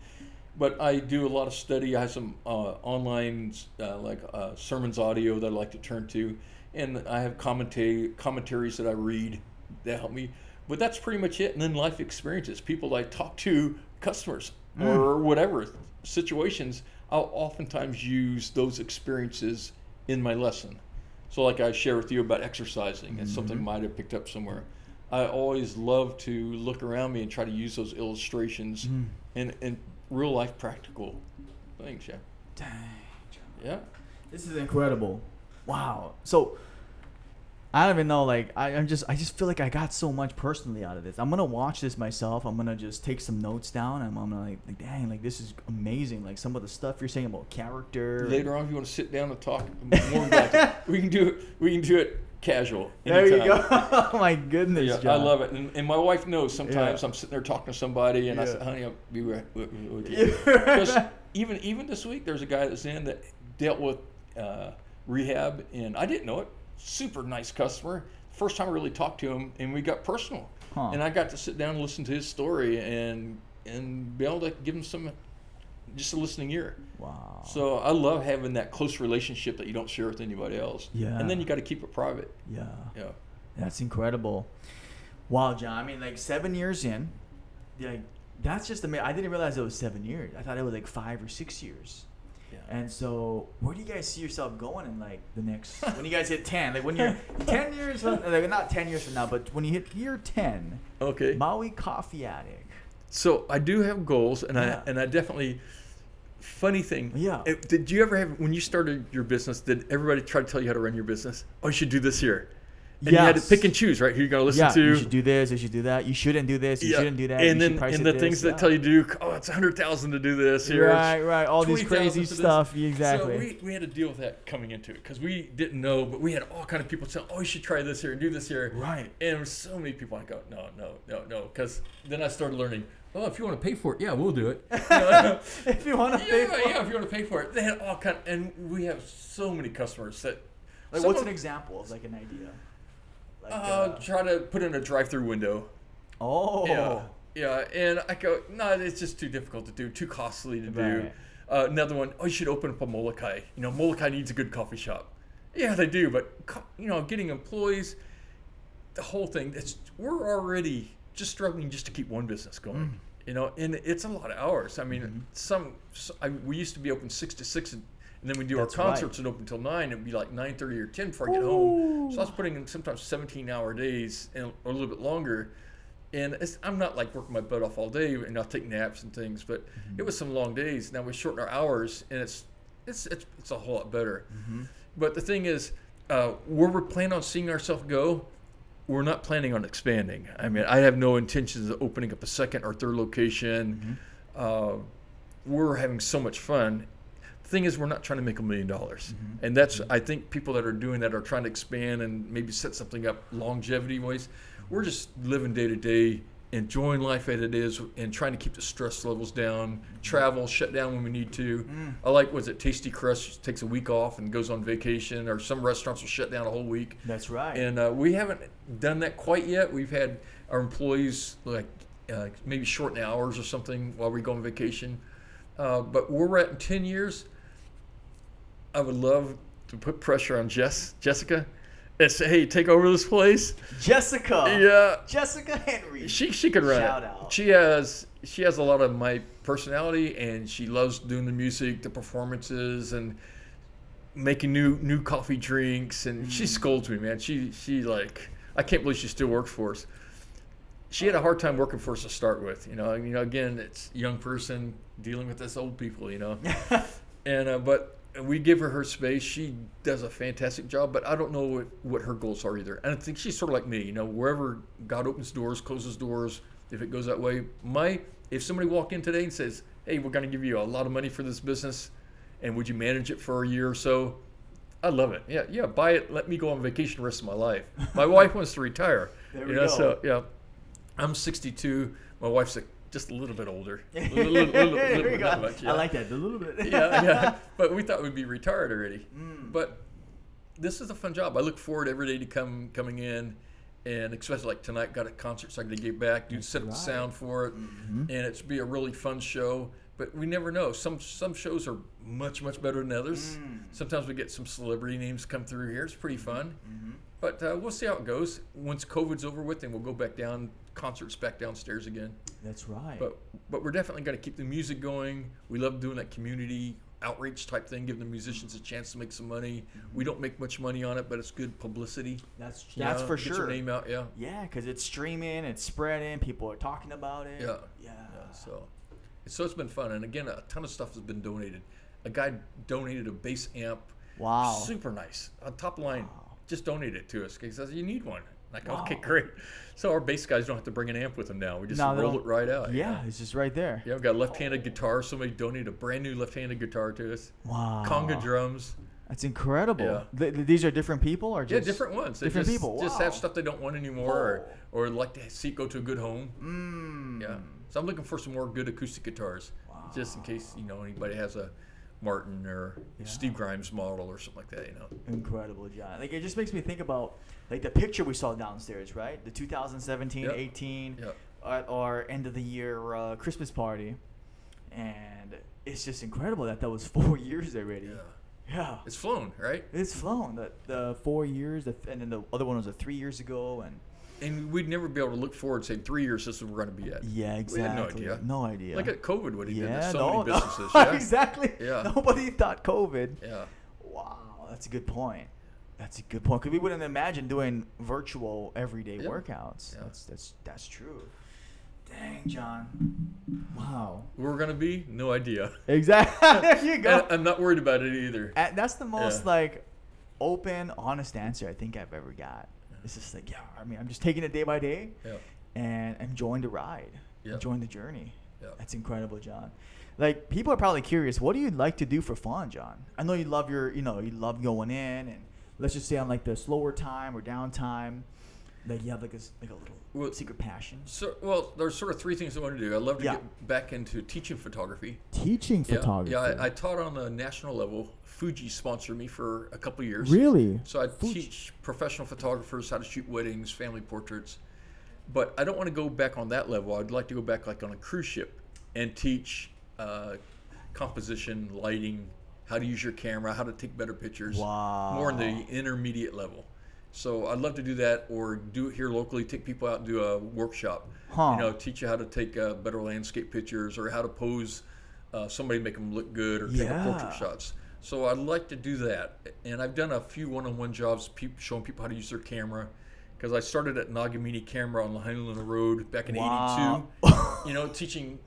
but I do a lot of study. I have some uh, online uh, like uh, sermons audio that I like to turn to, and I have commentary commentaries that I read that help me. But that's pretty much it. And then life experiences, people I talk to, customers or whatever situations. I'll oftentimes use those experiences in my lesson. So, like I share with you about exercising, it's something might have picked up somewhere. I always love to look around me and try to use those illustrations in, in real life practical things. Yeah. Dang. Yeah. This is incredible. Wow. So I don't even know. Like I, I'm just, I just feel like I got so much personally out of this. I'm gonna watch this myself. I'm gonna just take some notes down. And I'm gonna like, like, dang, like this is amazing. Like some of the stuff you're saying about character. Later on, if you want to sit down and talk more about it, (laughs) we can do it. We can do it casual. There you go. (laughs) oh my goodness, Yeah, I love it, and, and my wife knows. Sometimes Yeah. I'm sitting there talking to somebody, and I Yeah. said, "Honey, I'll be right with, with you." Because even even this week, there's a guy that's in that dealt with uh, rehab, and I didn't know it. Super nice customer. First time I really talked to him, and we got personal, Huh. and I got to sit down and listen to his story, and and be able to give him some just a listening ear. Wow. So I love having that close relationship that you don't share with anybody else. Yeah. And then you got to keep it private. yeah. Yeah. That's incredible. Wow, John. I mean, like seven years in, like that's just amazing. I didn't realize it was seven years. I thought it was like five or six years. Yeah. And so, where do you guys see yourself going in like the next? when you guys hit ten, like when you're (laughs) ten years, from, like not ten years from now, but when you hit year ten, Okay. Maui Coffee Attic. So I do have goals, and Yeah. I and I definitely. Funny thing. Yeah. it- did you ever have when you started your business? Did everybody try to tell you how to run your business? Oh, you should do this here. And you had to pick and choose, right? Who you're gonna listen yeah, to. you should do this. You should do that. You shouldn't do this. You Yeah. shouldn't do that. And then and the this. things Yeah. that tell you to do. Oh, it's a hundred thousand to do this here. Right, right. All these crazy stuff. Exactly. So we, we had to deal with that coming into it because we didn't know, but we had all kind of people saying, "Oh, you should try this here and do this here." Right. And there were so many people. I go, "No, no, no, no," because then I started learning. Oh, if you want to pay for it, yeah, we'll do it. (laughs) You know? (laughs) if you want to pay yeah, for it. yeah, if you want to pay for it, they had all kind, and we have so many customers that. Like, some what's of- an example of like an idea? Like, Uh, try to put in a drive-through window. oh. Yeah, yeah, and I go, no, it's just too difficult to do, too costly to do. Right. Uh, another one, oh, you should open up a Molokai. You know, Molokai needs a good coffee shop. Yeah, they do, but you know, getting employees, the whole thing. It's we're already just struggling just to keep one business going. Mm. You know, and it's a lot of hours. I mean, Mm-hmm. some I we used to be open six to six, and, and then we do That's our right. concerts and open until nine. It'd be like nine thirty or ten before I get home. So I was putting in sometimes seventeen hour days and a little bit longer. And it's, I'm not like working my butt off all day, and I'll take naps and things. But Mm-hmm. it was some long days. Now we shorten our hours, and it's it's it's, it's a whole lot better. Mm-hmm. But the thing is, uh, where we're planning on seeing ourselves go, we're not planning on expanding. I mean, I have no intentions of opening up a second or third location. Mm-hmm. Uh, we're having so much fun. The thing is, we're not trying to make a million dollars, mm-hmm. and that's mm-hmm. I think people that are doing that are trying to expand and maybe set something up longevity wise. We're just living day to day, enjoying life as it is, and trying to keep the stress levels down. Travel, shut down when we need to. I like was it Tasty Crust takes a week off and goes on vacation, or some restaurants will shut down a whole week. That's right. And uh, we haven't done that quite yet. We've had our employees like uh, maybe shorten hours or something while we go on vacation. Uh, but where we're at in 10 years, I would love to put pressure on Jess, Jessica and say, hey, take over this place. Jessica. Yeah. Jessica Henry. She, she could run Shout it. out. She has she has a lot of my personality and she loves doing the music, the performances and making new new coffee drinks and she scolds me, man. She she like I can't believe she still works for us. She had a hard time working for us to start with, you know. You know, again, it's young person dealing with us old people, you know. (laughs) and uh, but we give her her space. She does a fantastic job, but I don't know what, what her goals are either. And I think she's sort of like me, you know. Wherever God opens doors, closes doors. If it goes that way, my if somebody walked in today and says, "Hey, we're going to give you a lot of money for this business, and would you manage it for a year or so?" I love it. Yeah, yeah. Buy it. Let me go on vacation the rest of my life. My (laughs) wife wants to retire. There you we know, go. so yeah. I'm 62. My wife's like just a little bit older. (laughs) Little, little, little, little, There little go. not much, yeah I like that. A little bit. yeah, (laughs) yeah. But we thought we'd be retired already. Mm. But this is a fun job. I look forward every day to come coming in, and especially like tonight, got a concert, so I to get back, do set up the sound for it, Mhm. and it's be a really fun show. but we never know. Some some shows are much much better than others. Mm. Sometimes we get some celebrity names come through here. It's pretty fun. Mm-hmm. But uh, we'll see how it goes. Once COVID's over with, then we'll go back down concerts back downstairs again. That's right. But but we're definitely going to keep the music going. We love doing that community outreach type thing, giving the musicians a chance to make some money. We don't make much money on it, but it's good publicity. that's you that's know, for get sure. Your name out, yeah. Yeah, because it's streaming, it's spreading, people are talking about it. Yeah. Yeah. Yeah, so, so it's been fun, and again, a ton of stuff has been donated. A guy donated a bass amp, Wow. super nice, on top line. Wow. Just donated it to us. He says you need one. Like okay, great. So our bass guys don't have to bring an amp with them now. We just No, roll it right out. you Yeah, it's just right there. Yeah, we've got a left-handed guitar. Somebody donated a brand new left-handed guitar to us. Wow. Conga drums. That's incredible. Yeah. Th- th- these are different people, or Yeah, just different ones. They different just, people. Just have stuff they don't want anymore, or, or like to see go to a good home. Mm. Yeah. So I'm looking for some more good acoustic guitars, just in case you know anybody has a Martin or Steve Grimes model or something like that. You know. Incredible, John. Like it just makes me think about like the picture we saw downstairs, right? The 2017, Yep. 18 Yep. at our end of the year uh, Christmas party, and it's just incredible that that was (laughs) four years already. Yeah. Yeah. It's flown, right? It's flown. The the four years, the and then the other one was a three years ago, and And we'd never be able to look forward and say three years this is where we're going to be at. yeah, We exactly. had no idea. No idea. Look at uh, COVID, what he did yeah, to so no, many no. businesses. (laughs) Yeah. exactly. Yeah. Nobody thought COVID. yeah. Wow, that's a good point. That's a good point because we wouldn't imagine doing virtual everyday Yeah. workouts. Yeah. That's that's that's true. Dang, John. Wow. Where we're going to be, no idea. (laughs) Exactly. (laughs) there you And go. I'm not worried about it either. And that's the most like open, honest answer I think I've ever got. It's just like, yeah, I mean, I'm just taking it day by day Yeah. and enjoying the ride, Yeah. enjoying the journey. Yeah. That's incredible, John. Like people are probably curious, what do you like to do for fun, John? I know you love your, you know, you love going in and let's just say on like the slower time or downtime, like you have like a like a little Well- secret passion. So, well, there's sort of three things I want to do. I'd love to Yeah. get back into teaching photography. Teaching Yeah, photography. Yeah, I, I taught on a national level. Fuji sponsored me for a couple years. really. So I Fuji. teach professional photographers how to shoot weddings, family portraits. But I don't want to go back on that level. I'd like to go back like on a cruise ship and teach uh, composition, lighting, how to use your camera, how to take better pictures. Wow. More in Wow. the intermediate level. So I'd love to do that or do it here locally, take people out and do a workshop. Huh. You know, teach you how to take uh, better landscape pictures or how to pose uh, somebody, make them look good or take a portrait shots. So I'd like to do that. And I've done a few one-on-one jobs peop showing people how to use their camera. Because I started at Nagamini Camera on Lahaina Road back in Wow. '82. (laughs) You know, teaching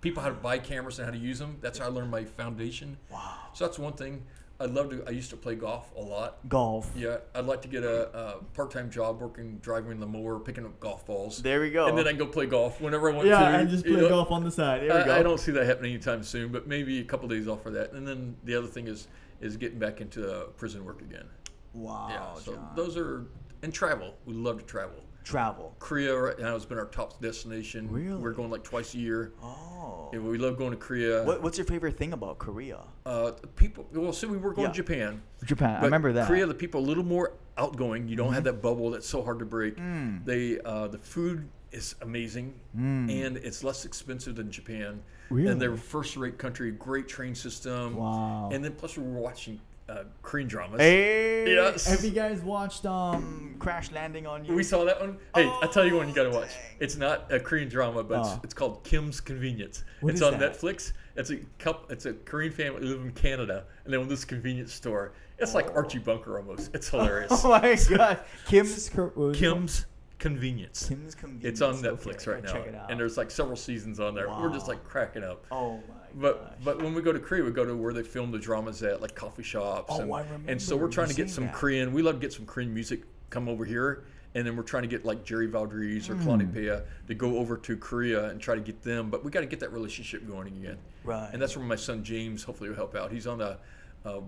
people how to buy cameras and how to use them. That's how I learned my foundation. wow. So that's one thing. I'd love to. I used to play golf a lot. Golf. Yeah, I'd like to get a, a part-time job working, driving the mower, picking up golf balls. There we go. And then I go play golf whenever I want to. yeah, and just you play know. golf on the side. There we go. I, I don't see that happening anytime soon, but maybe a couple days off for that. And then the other thing is is getting back into uh, prison work again. Wow. yeah, so John. those are and travel. We love to travel. Travel. Korea right now has been our top destination. Really? We're going like twice a year. Oh. We love going to Korea. What, what's your favorite thing about Korea? Uh, people. Well, see, we were going Yeah. to Japan. Japan. I remember that. Mm-hmm. Korea, the people a little more outgoing. You don't have that bubble that's so hard to break. Mm. They uh, the food is amazing, Mm. and it's less expensive than Japan. Really? And they're a first-rate country, great train system. Wow. And then plus we were watching uh, Korean dramas. Hey, Yes. have you guys watched um Crash Landing on You? We saw that one. Hey, I tell you one you got to watch. dang. It's not a Korean drama, but Oh. it's, it's called Kim's Convenience. What it's is on that? Netflix. It's a couple. It's a Korean family who live in Canada, and they own this convenience store. It's like Archie Bunker almost. It's (laughs) hilarious. Oh my god, Kim's Cor- what was it called? Kim's Convenience. Kim's Convenience. It's on Netflix I right now, Check it out. and there's like several seasons on there. We're just like cracking up. oh my But gosh. but when we go to Korea, we go to where they film the dramas at, like coffee shops. Oh, and, I and so we're trying to get some that. Korean. We love to get some Korean music come over here, and then we're trying to get like Jerry Valdez or Kalani Pe'a to go over to Korea and try to get them. But we got to get that relationship going again. right. And that's where my son James hopefully will help out. He's on the uh,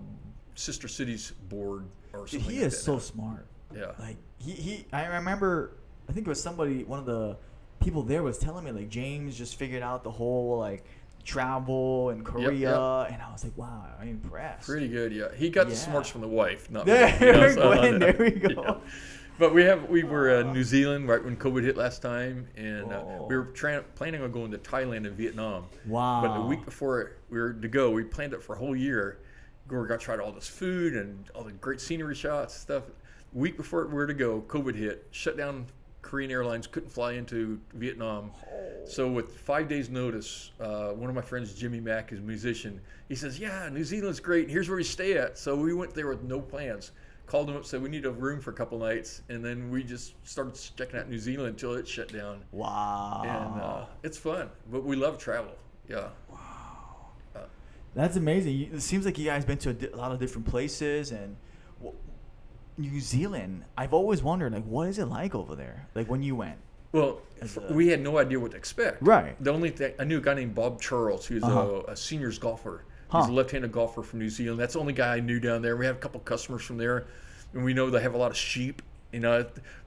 Sister Cities board or Dude, something. he like is so now. smart. Yeah. Like he, he I remember I think it was somebody one of the people there was telling me like James just figured out the whole like travel in Korea yep. and I was like wow I'm impressed. Pretty good, yeah. He got the Yeah. smarts from the wife, not There me. You know, we so- go, (laughs) there we go. Yeah. But we have we were in New Zealand right when COVID hit last time, and uh, we were tra- planning on going to Thailand and Vietnam. Wow. But the week before we were to go, we planned it for a whole year. We got tried all this food and all the great scenery shots stuff. Week before we were to go, COVID hit, shut down. Korean Airlines couldn't fly into Vietnam. So with five days notice, uh, one of my friends, Jimmy Mack, is a musician. He says, "Yeah, New Zealand's great. Here's where we stay at." So we went there with no plans. Called him up, said we need a room for a couple nights, and then we just started checking out New Zealand until it shut down. Wow. And uh, it's fun, but we love travel. Yeah. Wow. That's amazing. It seems like you guys been to a, di- a lot of different places and w- New Zealand. I've always wondered, like, what is it like over there? Like when you went. Well, a- we had no idea what to expect. Right. The only thing I knew a guy named Bob Charles, who's Uh-huh. a, a seniors golfer. Huh. He's a left-handed golfer from New Zealand. That's the only guy I knew down there. We have a couple customers from there, and we know they have a lot of sheep. You know,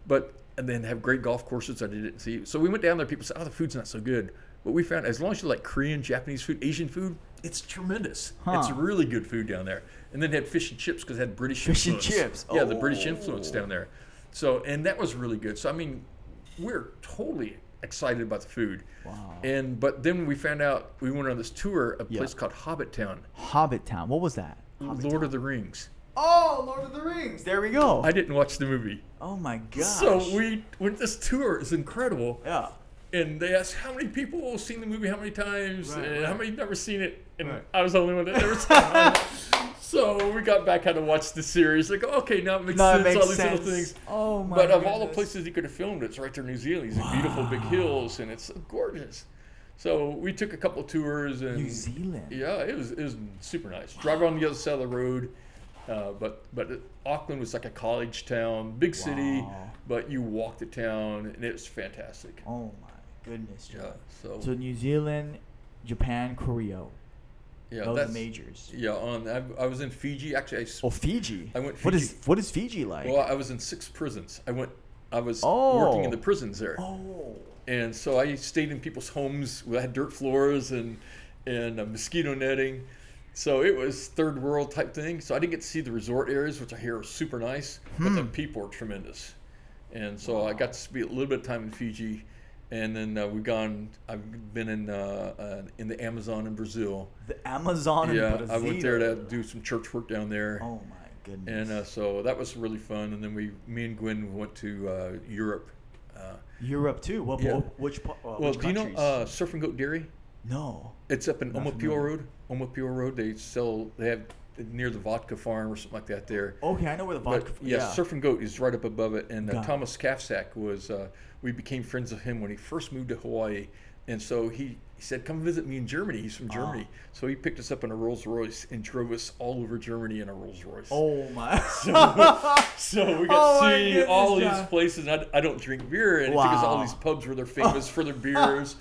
but and then have great golf courses that I didn't see. So we went down there. People said, "Oh, the food's not so good," but we found as long as you like Korean, Japanese food, Asian food, it's tremendous. Huh. It's really good food down there. And then they had fish and chips because it had British Fish and influence. chips. Yeah, the British influence Oh. down there. So and that was really good. So I mean, we're totally excited about the food. Wow. And but then we found out we went on this tour, of a Yeah. place called Hobbit Town, Hobbit Town. What was that? Hobbit Lord Town. of the Rings. Oh, Lord of the Rings. There we go. I didn't watch the movie. oh my gosh. So we went this tour is incredible. Yeah. And they asked how many people have seen the movie, how many times, Right, uh, and right. how many never seen it. And Right. I was the only one that never saw it. (laughs) so we got back, had to watch the series. Like, okay, now it makes No, it sense. makes all these sense. little things. Oh my But of all the places you could have filmed, it's right there in New Zealand. These beautiful big hills, and it's gorgeous. So we took a couple tours and New Zealand. yeah, it was it was super nice. Drive on the other side of the road, uh, but but Auckland was like a college town, big city, Wow. but you walk the town and it was fantastic. Oh my goodness. John. Yeah, so, So New Zealand, Japan, Korea. Yeah, those are that's majors. yeah. On I, I was in Fiji actually. I, s- Oh, Fiji. I went What is Fiji. What is what is Fiji like? well, I was in six prisons. I went. I was Oh. working in the prisons there. oh. and so I stayed in people's homes. We had dirt floors and and uh, mosquito netting. So it was third world type thing. So I didn't get to see the resort areas, which I hear are super nice, hmm. but the Hmm. people are tremendous. And so I got to spend a little bit of time in Fiji, and then uh, we've gone. I've been in uh, uh, in the Amazon in Brazil. The Amazon in yeah. I went there to do some church work down there. Oh my goodness. And uh, so that was really fun. And then we, me and Gwen went to uh, Europe. Uh, Europe too. What? Yeah. Which? Uh, well, which do you know uh, Surfing Goat Dairy? no. It's up in familiar. Road. Omaopio Road. They sell. They have near the vodka farm or something like that there. Okay, I know where the vodka. But vodka. yeah, Surf and Goat is right up above it. And uh, Thomas Kafsack was. Uh, we became friends with him when he first moved to Hawaii, and so he. He said, "Come visit me in Germany." He's from Ah. Germany, so he picked us up in a Rolls Royce and drove us all over Germany in a Rolls Royce. Oh my. (laughs) So (laughs) we Oh got to see goodness, all these places. I, I don't drink beer, and he took us all these pubs where they're (laughs) famous for their beers.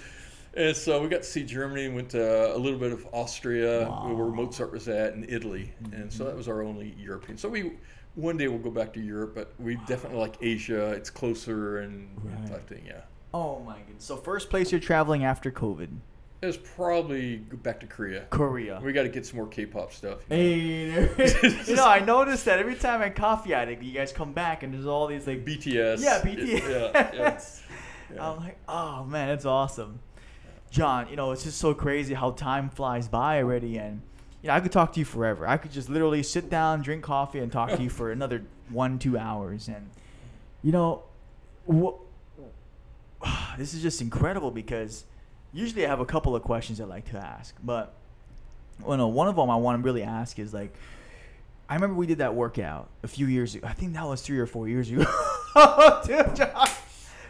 And so we got to see Germany, went to a little bit of Austria, where Wow. Mm-hmm. Mozart was at, and Italy. And so that was our only European. So we one day we'll go back to Europe, but we definitely like Asia. It's closer and Right. type thing. Yeah, oh my goodness. So first place you're traveling after COVID, It's probably back to Korea. Korea. We got to get some more K-pop stuff. you know. Hey, (laughs) you know, I noticed that every time at Coffee Attic, you guys come back and there's all these like BTS. Yeah, BTS. Yeah, yeah. (laughs) Yeah. I'm like, oh man, that's awesome. John, you know, it's just so crazy how time flies by already, and you know, I could talk to you forever. I could just literally sit down, drink coffee, and talk to you for (laughs) another one, two hours, and you know, what? (sighs) This is just incredible because usually I have a couple of questions I like to ask, but well, no, one of them I want to really ask is like, I remember we did that workout a few years ago. I think that was three or four years ago. (laughs) Dude, John,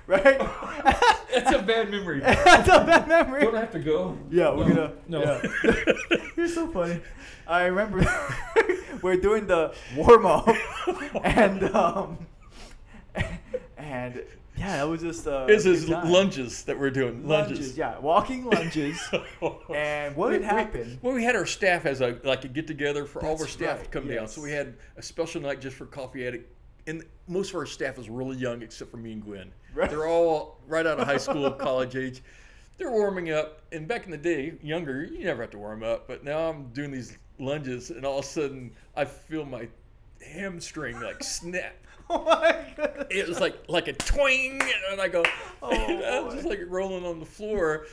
right? (laughs) It's a bad memory. (laughs) That's a bad memory. Don't I have to go? Yeah, we're No, gonna. no. Yeah. (laughs) You're so funny. I remember we're doing the warm up, and um, and yeah, that was just uh. This is lunges that we're doing. Lunges. Lunges, yeah, walking lunges. And what had We- we- happened? well, we had our staff as a like a get together for all of our staff right, to come down. So we had a special night just for coffee attic, and most of our staff is really young except for me and Gwen. Right. They're all right out of high school, (laughs) college age. They're warming up, and back in the day, younger, you never have to warm up. But now I'm doing these lunges, and all of a sudden, I feel my hamstring like snap. (laughs) Oh my goodness. It was like like a twing, and I go, (laughs) Oh, I was just like rolling on the floor.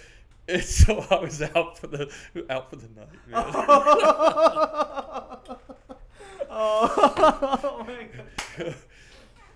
And so I was out for the out for the night. Man. Oh. oh my god. (laughs)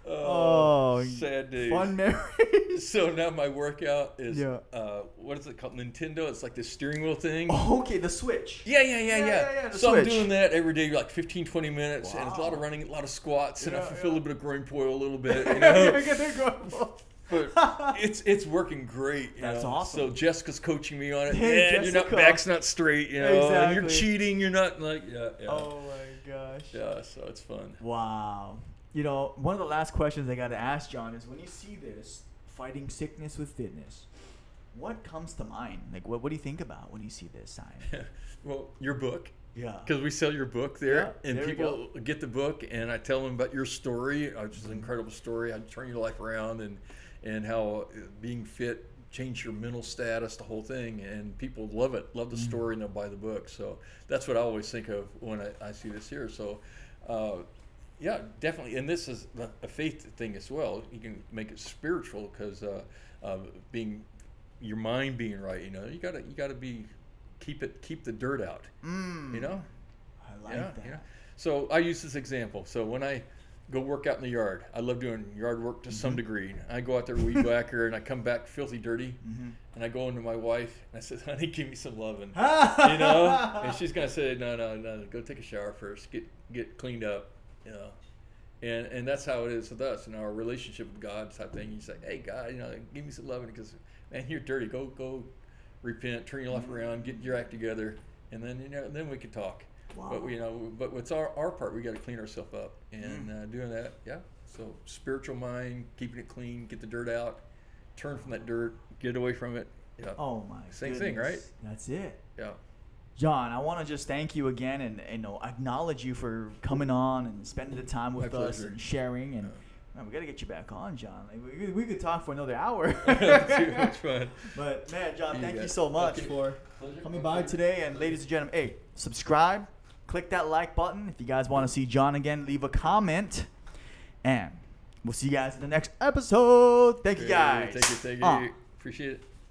Oh, sad days. Fun (laughs) memories. So now my workout is Yeah. uh, what is it called? Nintendo. It's like the steering wheel thing. Oh, okay, the switch. Yeah, yeah, yeah, Yeah, yeah. yeah, yeah, so I'm doing that every day, like 15, 20 minutes, and it's a lot of running, a lot of squats, and I Yeah, feel yeah. a little bit of groin pull a little bit, (laughs) you know. go- but it's it's working great. You That's know? awesome. So Jessica's coaching me on it. Hey, yeah, you're not back's not straight, you know, and you're cheating. You're not like yeah, yeah, Oh my gosh. yeah. So it's fun. Wow. You know, one of the last questions I got to ask John is when you see this fighting sickness with fitness, what comes to mind? Like, what, what do you think about when you see this sign? (laughs) well, your book. Yeah. Because we sell your book there, Yeah, and there people get the book, and I tell them about your story, uh, which is an incredible story. I turn your life around, and and how uh, being fit changed your mental status, the whole thing, and people love it, love the Mm-hmm. story, and they'll buy the book. So that's what I always think of when I, I see this here. So. Uh, yeah, definitely, and this is a faith thing as well. You can make it spiritual because uh, uh, being your mind being right. You know, you gotta you gotta be keep it keep the dirt out. Mm, You know, I like yeah, that. So I use this example. So when I go work out in the yard, I love doing yard work to Mm-hmm. some degree. I go out there weed whacker, and I come back filthy dirty, Mm-hmm. and I go into my wife and I said, "Honey, give me some loving." (laughs) you know, and she's gonna say, "No, no, no, go take a shower first. Get get cleaned up." You know, and and that's how it is with us in our relationship with God type thing. You say, "Hey, God, you know, give me some loving because man, you're dirty. Go go, repent, turn your life around, get your act together, and then you know, then we can talk." Wow. But you know, but what's our, our part? We got to clean ourselves up, and Mm. uh, doing that, yeah. So spiritual mind, keeping it clean, get the dirt out, turn from that dirt, get away from it. Yeah, Oh my. Same thing, right? That's it. yeah. John, I want to just thank you again and, and you know acknowledge you for coming on and spending the time with My us pleasure. and sharing. And man, we got to get you back on, John. Like, we, could- we could talk for another hour. (laughs) Too much fun. (laughs) But man, John, thank got you so much Okay. for Pleasure. coming by today. And ladies and gentlemen, hey, subscribe, click that like button. If you guys want to see John again, leave a comment, and we'll see you guys in the next episode. Thank you guys. Thank you. Thank you. Uh, Appreciate it.